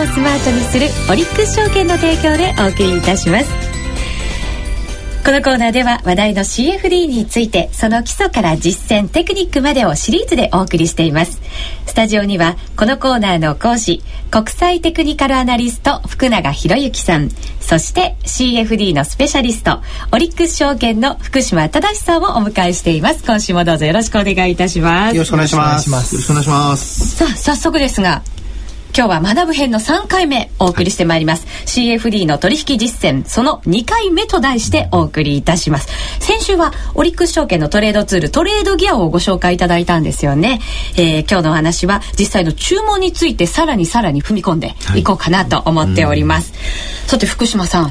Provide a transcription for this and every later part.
をスマートにするオリックス証券の提供でお送りいたします。このコーナーでは話題の CFD についてその基礎から実践テクニックまでをシリーズでお送りしています。スタジオにはこのコーナーの講師国際テクニカルアナリスト福永博之さん。そして CFD のスペシャリストオリックス証券の福島正さんをお迎えしています。今週もどうぞよろしくお願いいたします。よろしくお願いします。よろしくお願いします。さあ早速ですが今日は学ぶ編の3回目お送りしてまいります、はい、CFD の取引実践その2回目と題してお送りいたします。先週はオリックス証券のトレードツールトレードギアをご紹介いただいたんですよね、えー、今日のお話は実際の注文についてさらにさらに踏み込んでい。こうかなと思っております、はい、さて福島さん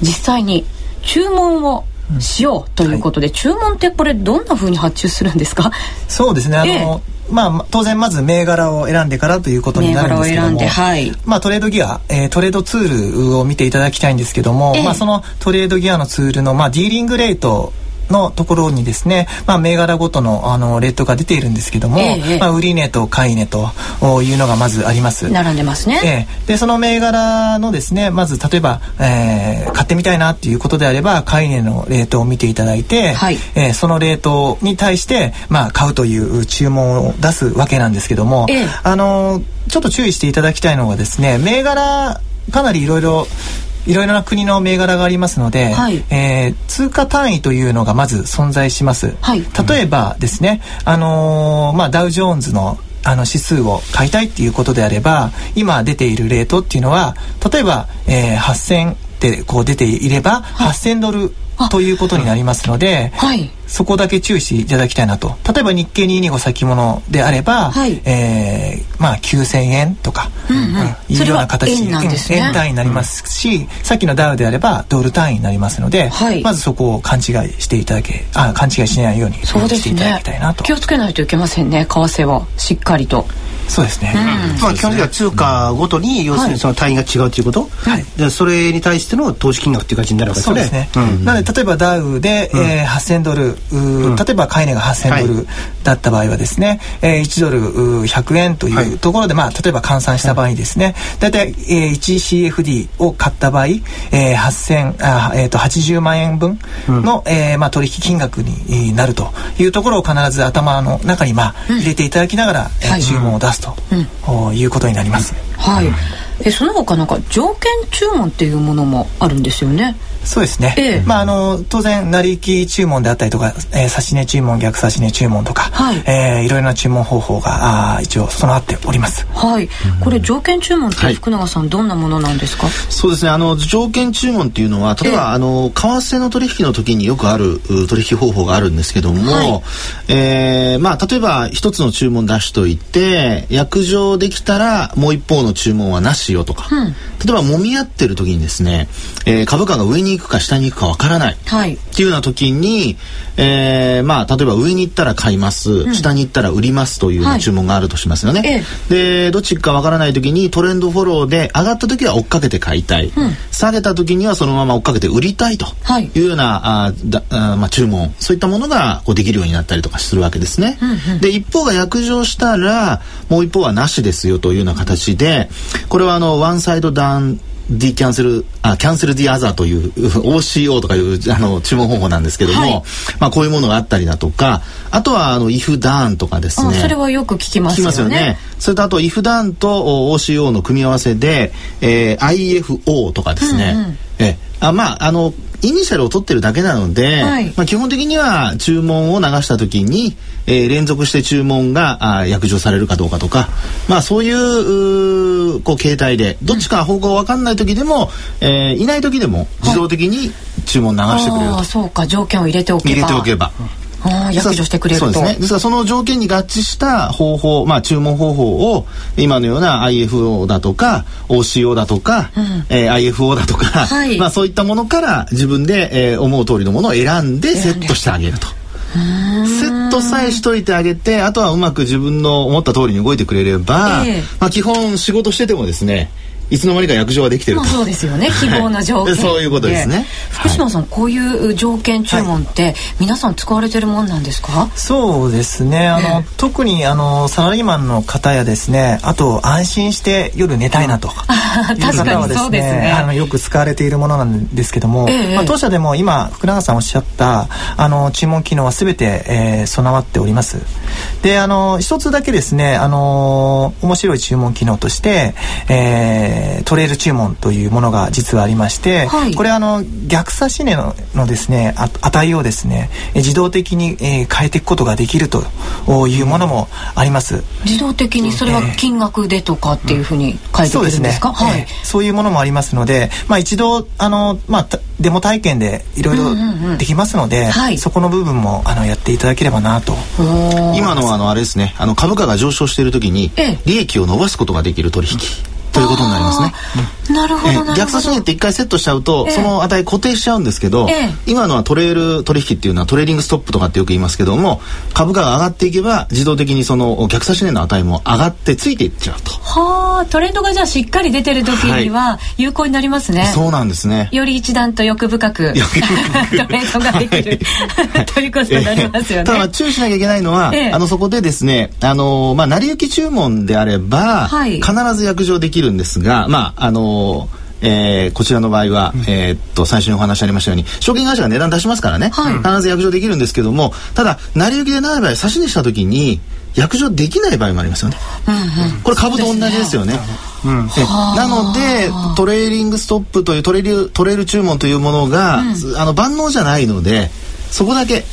実際に注文をしようということで、はい、注文ってこれどんなふうに発注するんですか？そうですね。あの、ええまあ、当然まず銘柄を選んでからということになるんですけども、はい、まあ、トレードギア、えー、トレードツールを見ていただきたいんですけども、え。まあ、そのトレードギアのツールの、まあ、ディーリングレートのところにですね、まあ、銘柄ごとのあのレートが出ているんですけども、ええ、まあ、売値と買い値というのがまずあります。並んでますね、ええ、でその銘柄のですねまず例えば、えー、買ってみたいなっていうことであれば買い値のレートを見ていただいて、はい、えー、そのレートに対して、まあ、買うという注文を出すわけなんですけども、ええ、あのちょっと注意していただきたいのがですね銘柄かなりいろいろいろいろな国の銘柄がありますので、はい、えー、通貨単位というのがまず存在します。はい、例えばですね、あのー、まあ、ダウジョーンズのあの指数を買いたいっていうことであれば今出ているレートっていうのは例えば、えー、8000ってこう出ていれば、はい、8000ドルということになりますので、はい、そこだけ注意していただきたいなと。例えば日経225先物であれば、はい、えー、まあ、9000円とか、うんうん、いうような形円なんです、ね、円単位になりますし、うん、さっきのダウであればドル単位になりますので、はい、まずそこを勘違いしていただけあ勘違いしないようにしていただきたいなと、気をつけないといけませんね為替は。しっかりと。そうですね。うん、まあ基本的には通貨ごとに要するにその単位が違うということ、はい、でそれに対しての投資金額っていう感じになるわけですね。そうですね。うん、なので例えばダウで、うん、えー、8000ドル、う例えば買い値が8000ドルだった場合はですね、はい、えー、1ドル100円というところで、まあ例えば換算した場合にですね、大体、えー、1CFD を買った場合、えー、8000あえっ、ー、と80万円分の、うん、えー、まあ取引金額になるというところを必ず頭の中にまあ入れていただきながら、えー、注文を出すと、うん、いうことになります。はい。えその他なんか条件注文っていうものもあるんですよね。そうですね、ええ、まああの当然成り行き注文であったりとか、えー、差値注文逆差値注文とか、はい、えー、いろいろな注文方法があ一応備わっております。はい。これ条件注文って福永さん、はい、どんなものなんですか？そうですね。あの条件注文っていうのは例えば、え、あの為替の取引の時によくある取引方法があるんですけども、はい、えー、まあ例えば一つの注文出しといて約定できたらもう一方の注文はなしよとか、うん、例えば揉み合ってる時にですね、えー、株価が上に行くか下に行くかわからない、はい、っていうような時に、えー、まあ例えば上に行ったら買います、うん、下に行ったら売りますという注文があるとしますよね。はい、でどっちかわからない時にトレンドフォローで上がった時は追っかけて買いたい、うん、下げた時にはそのまま追っかけて売りたいとい。うような、はい、あだあまあ注文。そういったものがこうできるようになったりとかするわけですね。うんうん、で一方が約定したらもう一方はなしですよというような形でこれはあのワンサイドダウン D キャンセルあキャンセル D アザーという OCO とかいうあの注文方法なんですけども、はい、まあこういうものがあったりだとかあとはあの if done とかですね。それはよく聞きますよね。よね。それとあと if done と OCO の組み合わせで、えー、IFO とかですね、うんうん、えあまああのイニシャルを取ってるだけなので、はい、まあ、基本的には注文を流した時に、えー、連続して注文があ約定されるかどうかとか、まあ、そういうこう形態でどっちか方向分かんない時でも、うん、えー、いない時でも自動的に注文流してくれると。そうか条件を入れておけば入れておけば。約定してくれると。そうですね。ですからその条件に合致した方法まあ注文方法を今のような IFO だとか OCO だとか、うん、えー、IFO だとか、はい、まあそういったものから自分で、えー、思う通りのものを選んでセットしてあげると。セットさえしといてあげてあとはうまく自分の思った通りに動いてくれれば、えー、まあ基本仕事しててもですねいつの間にか約定ができてると、そうですよね。希望の条件、そういうことですね。福島さん、はい、こういう条件注文って皆さん使われてるもんなんですか？そうですね。あの、えー、特にあのサラリーマンの方やですねあと安心して夜寝たいなと、うん、いう方はですね。ですねあのよく使われているものなんですけども、えー、まあ、当社でも今福永さんおっしゃったあの注文機能は全て、えー、備わっております。であの一つだけですねあの面白い注文機能として、えー、トレイル注文というものが実はありまして、はい、これあの逆差し値ののですね値をですね自動的に、えー、変えていくことができるというものもあります。自動的にそれは金額でとかっていうふうに変えてくるんですか、うん、そうですね、はい、えー、そういうものもありますので、まあ、一度あの、まあ、デモ体験でいろいろできますので、うんうんうんはい、そこの部分もあのやっていただければなと。今のあのあれですね。あの株価が上昇している時に利益を伸ばすことができる取引、ということになりますね。なるほど逆差し値って一回セットしちゃうと、その値固定しちゃうんですけど、今のはトレール取引っていうのはトレーリングストップとかってよく言いますけども株価が上がっていけば自動的にその逆差し値の値も上がってついていっちゃうと。はあトレンドがじゃあしっかり出てる時には有効になりますね。そうなんですね。より一段と欲深く トレードができる、ということになりますよね。ただ注意しなきゃいけないのは、あのそこでですねあのまあ成り行き注文であれば、必ず約定できるんですがまああのえー、こちらの場合は、うん、えー、っと最初にお話ありましたように証券会社が値段出しますからね、はい、必ず約定できるんですけどもただ成り行きでない場合指し値した時に約定できない場合もありますよね、うんうん、これ株と同じですよね。うん、なのでトレーリングストップというトレールトレール注文というものが、うん、あの万能じゃないのでそこだけ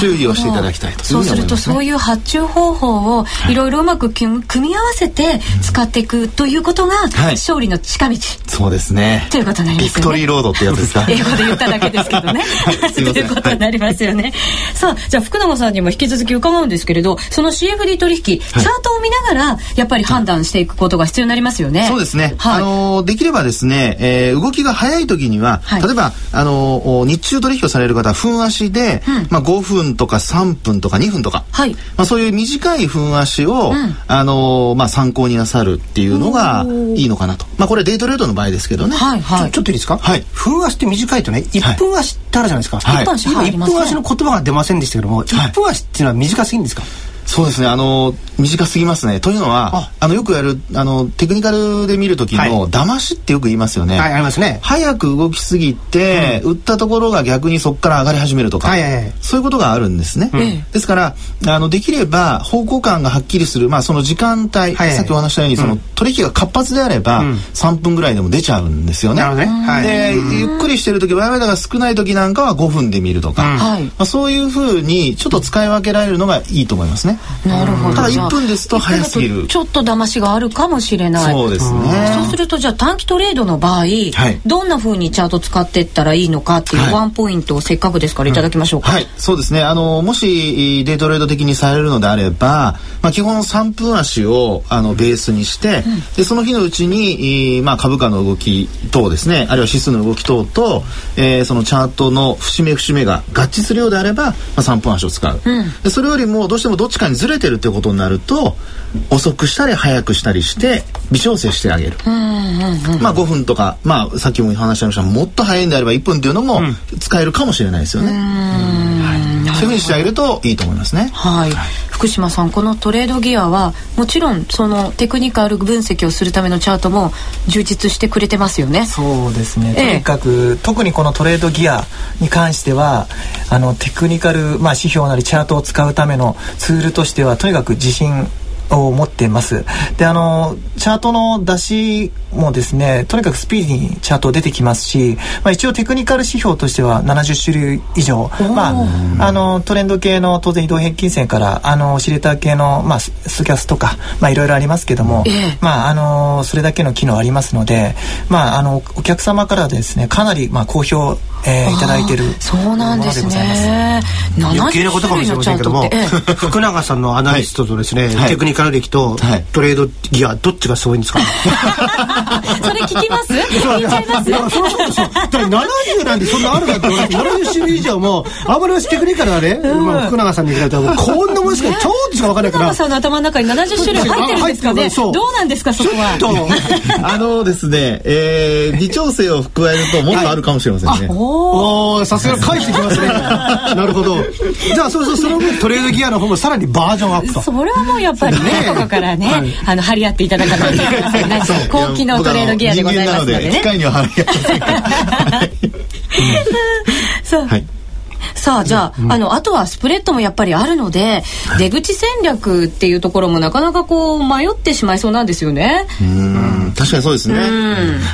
注意をしていただきたいとそうするとそういう発注方法をい。ろいろうまく組み合わせて使っていくということが勝利の近道、そうですね。ということになりますよね。ビクトリーロードってやつですか？英語で言っただけですけどね。ということになりますよね、はい、さあじゃあ福永さんにも引き続き伺うんですけれどその CFD 取引、チャートを見ながらやっぱり判断していくことが必要になりますよね。そうですね、はい、あのできればですね、えー、動きが早い時には、はい、例えばあの日中取引をされる方分足で、うん、まあ、5分とか3 3分とか2分とか、はい、まあ、そういう短い分足を、うん、あのまあ、参考になさるっていうのがいいのかなと、まあ、これデイトレードの場合ですけどね、はいはい、ちょっといいですか、はい、分足って短いとね1分足ってあるじゃないですか、はい、今1分足の言葉が出ませんでしたけども、はい、1分足っていうのは短すぎんですか、そうですねあの短すぎますね。というのはあ。のよくやるあのテクニカルで見る時の騙しってよく言いますよね、はい、ありますね。早く動きすぎて、うん、売ったところが逆にそこから上がり始めるとか、はいはいはい、そういうことがあるんですね、うん、ですからあのできれば方向感がはっきりする、まあ、その時間帯、はいはい、さっきお話したように、その取引が活発であれば、うん、3分ぐらいでも出ちゃうんですよね、ね。はい、でゆっくりしてる時割合が少ない時なんかは5分で見るとか、まあ、そういうふうにちょっと使い分けられるのがいいと思いますねなるほど。ただ1分ですと早すぎる。ちょっと騙しがあるかもしれない。そうですね。そうするとじゃあ短期トレードの場合、はい、どんなふうにチャート使っていったらいいのかっていうワンポイントをせっかくですからいただきましょうか、はい、そうですね。あのもしデイトレード的にされるのであれば、まあ、基本3分足をあのベースにして、うん、でその日のうちに、まあ、株価の動き等ですね。あるいは指数の動き等と、えー、そのチャートの節目節目が合致するようであれば、まあ、3分足を使う、うん、でそれよりもどうしてもどっちかにずれてるってことになると遅くしたり早くしたりして微調整してあげる、まあ5分とか、まあ、さっきも話しました。もっと早いんであれば1分っていうのも使えるかもしれないですよね。はい、そういうふうにしてあげるといいと思いますね。はい、福島さんこのトレードギアはもちろんそのテクニカル分析をするためのチャートも充実してくれてますよね。そうですね。とにかく、特にこのトレードギアに関してはあのテクニカルまあ指標なりチャートを使うためのツールとしてはとにかく自信を持っています。で、あの、チャートの出しもですね、とにかくスピーディーにチャート出てきますし、まあ、一応テクニカル指標としては70種類以上、まあ、あの、トレンド系の当然移動平均線から、あの、シレター系の、まあ、スキャスとか、まあ、いろいろありますけども、ええ、まあ、あの、それだけの機能ありますので、まあ、あの、お客様からですね、かなり、まあ、好評えー、いただいてるそうなんですね。余計なことかもしれませんけども、福永さんのアナリストとですね、はい、テクニカル歴とトレードギアどっちがすごいんですか？それ聞きます？聞いちゃいます？そうそうそう。だから70なんでそんなあるかって70種類以上もあまりテクニカルはね、まあ、福永さんに比べたらこんなもんしか？ちょっとしか分からないから。福永さんの頭の中に70種類入ってるんですかね？どうなんですかそこは？あのですね、えー、微調整を加えるともっとあるかもしれませんね、はい、おおさすが返してきますね。なるほど。じゃあそうそうその分トレードギアの方もさらにバージョンアップと。それはもうやっぱりねここからね、はい、あの張り合っていただかないといけませんね。高機能トレードギアでございますのでね。機械には張り合ってませんそう、はいさあじゃあうん、あのあとはスプレッドもやっぱりあるので、はい、出口戦略っていうところもなかなかこう迷ってしまいそうなんですよね。うん。確かにそうですね。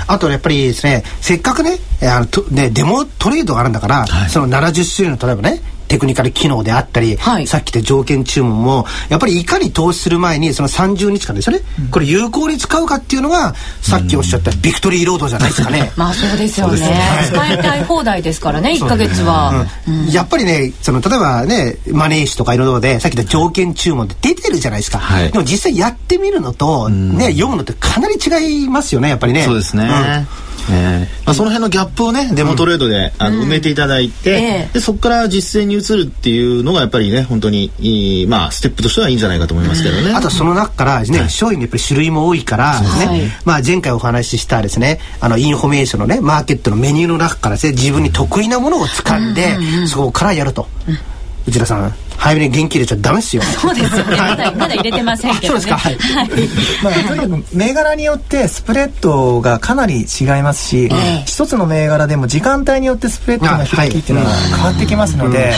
あとやっぱりですねせっかくねあのとねデモトレードがあるんだから、はい、その70種類の例えばねテクニカル機能であったり、はい、さっき言った条件注文もやっぱりいかに投資する前にその30日間ですよね、うん、これ有効に使うかっていうのがさっきおっしゃったビクトリーロードじゃないですかね。まあそうですよね。使いたい放題ですからね1か月は、うん、やっぱりねその例えばねマネージとかいろいろでさっき言った条件注文って出てるじゃないですか、はい、でも実際やってみるのと、ね読むのってかなり違いますよねやっぱりね。そうですね、えーまあ、その辺のギャップをねデモトレードで、あの埋めていただいて、でそこから実践に移るっていうのがやっぱりね本当にいい、まあ、ステップとしてはいいんじゃないかと思いますけどね。あとその中からね、商品のやっぱり種類も多いからね、まあ、前回お話ししたですね。あのインフォメーションのねマーケットのメニューの中からですね自分に得意なものを掴んで、そこからやると。内田さん早めに元気入れちゃダメですよ。そうですよね。まだまだ入れてませんけど、ね、そうですか。はい。まあとにかく銘柄によってスプレッドがかなり違いますし、一つの銘柄でも時間帯によってスプレッドの開きっていうのは変わってきますので、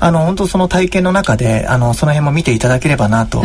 あの本当その体験の中であのその辺も見ていただければなと。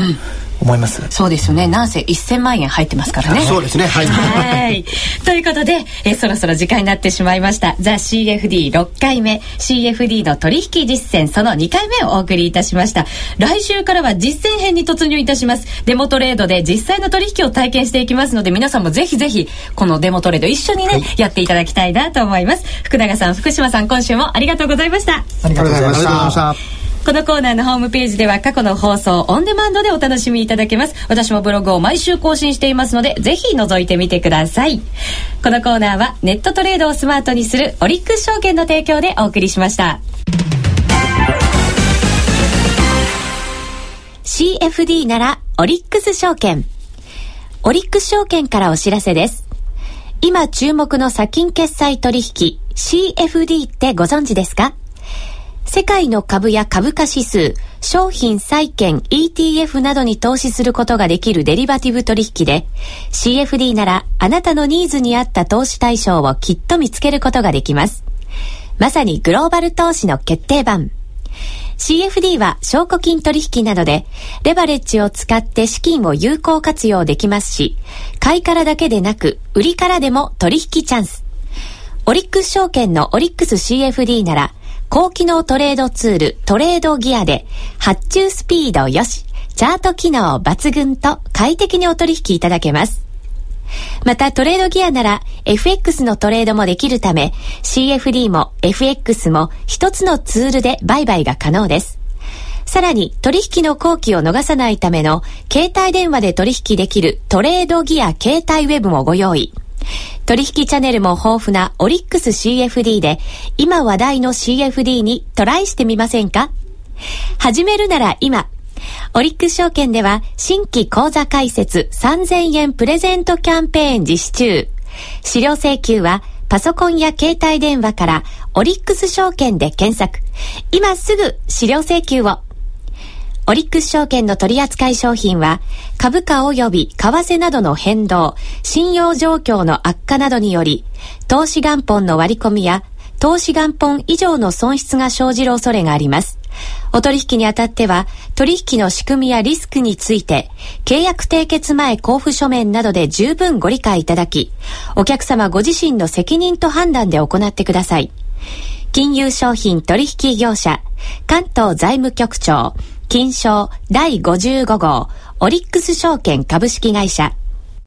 思います？そうですよね。なんせ1000万円入ってますからね。そうですね。はい。はい。ということでえそろそろ時間になってしまいました。ザ・ CFD6 回目。CFD の取引実践その2回目をお送りいたしました。来週からは実践編に突入いたします。デモトレードで実際の取引を体験していきますので皆さんもぜひぜひこのデモトレード一緒にね、はい、やっていただきたいなと思います。福永さん福島さん今週もありがとうございました。ありがとうございましたこのコーナーのホームページでは過去の放送オンデマンドでお楽しみいただけます。私もブログを毎週更新していますので、ぜひ覗いてみてください。このコーナーはネットトレードをスマートにするオリックス証券の提供でお送りしました。CFD ならオリックス証券。オリックス証券からお知らせです。今注目の先金決済取引 CFD ってご存知ですか？世界の株や株価指数、商品債券 ETF などに投資することができるデリバティブ取引で、CFD ならあなたのニーズに合った投資対象をきっと見つけることができます。まさにグローバル投資の決定版。CFD は証拠金取引などで、レバレッジを使って資金を有効活用できますし、買いからだけでなく、売りからでも取引チャンス。オリックス証券のオリックス CFD なら、高機能トレードツールトレードギアで発注スピードよし、チャート機能抜群と快適にお取引いただけます。またトレードギアなら FX のトレードもできるため CFD も FX も一つのツールで売買が可能です。さらに取引の後期を逃さないための携帯電話で取引できるトレードギア携帯ウェブもご用意。取引チャンネルも豊富なオリックス CFD で、今話題の CFD にトライしてみませんか？始めるなら今。オリックス証券では新規口座開設3000円プレゼントキャンペーン実施中。資料請求はパソコンや携帯電話からオリックス証券で検索。今すぐ資料請求を。オリックス証券の取扱い商品は、株価及び為替などの変動、信用状況の悪化などにより、投資元本の割り込みや、投資元本以上の損失が生じる恐れがあります。お取引にあたっては、取引の仕組みやリスクについて、契約締結前交付書面などで十分ご理解いただき、お客様ご自身の責任と判断で行ってください。金融商品取引業者、関東財務局長、金賞第55号オリックス証券株式会社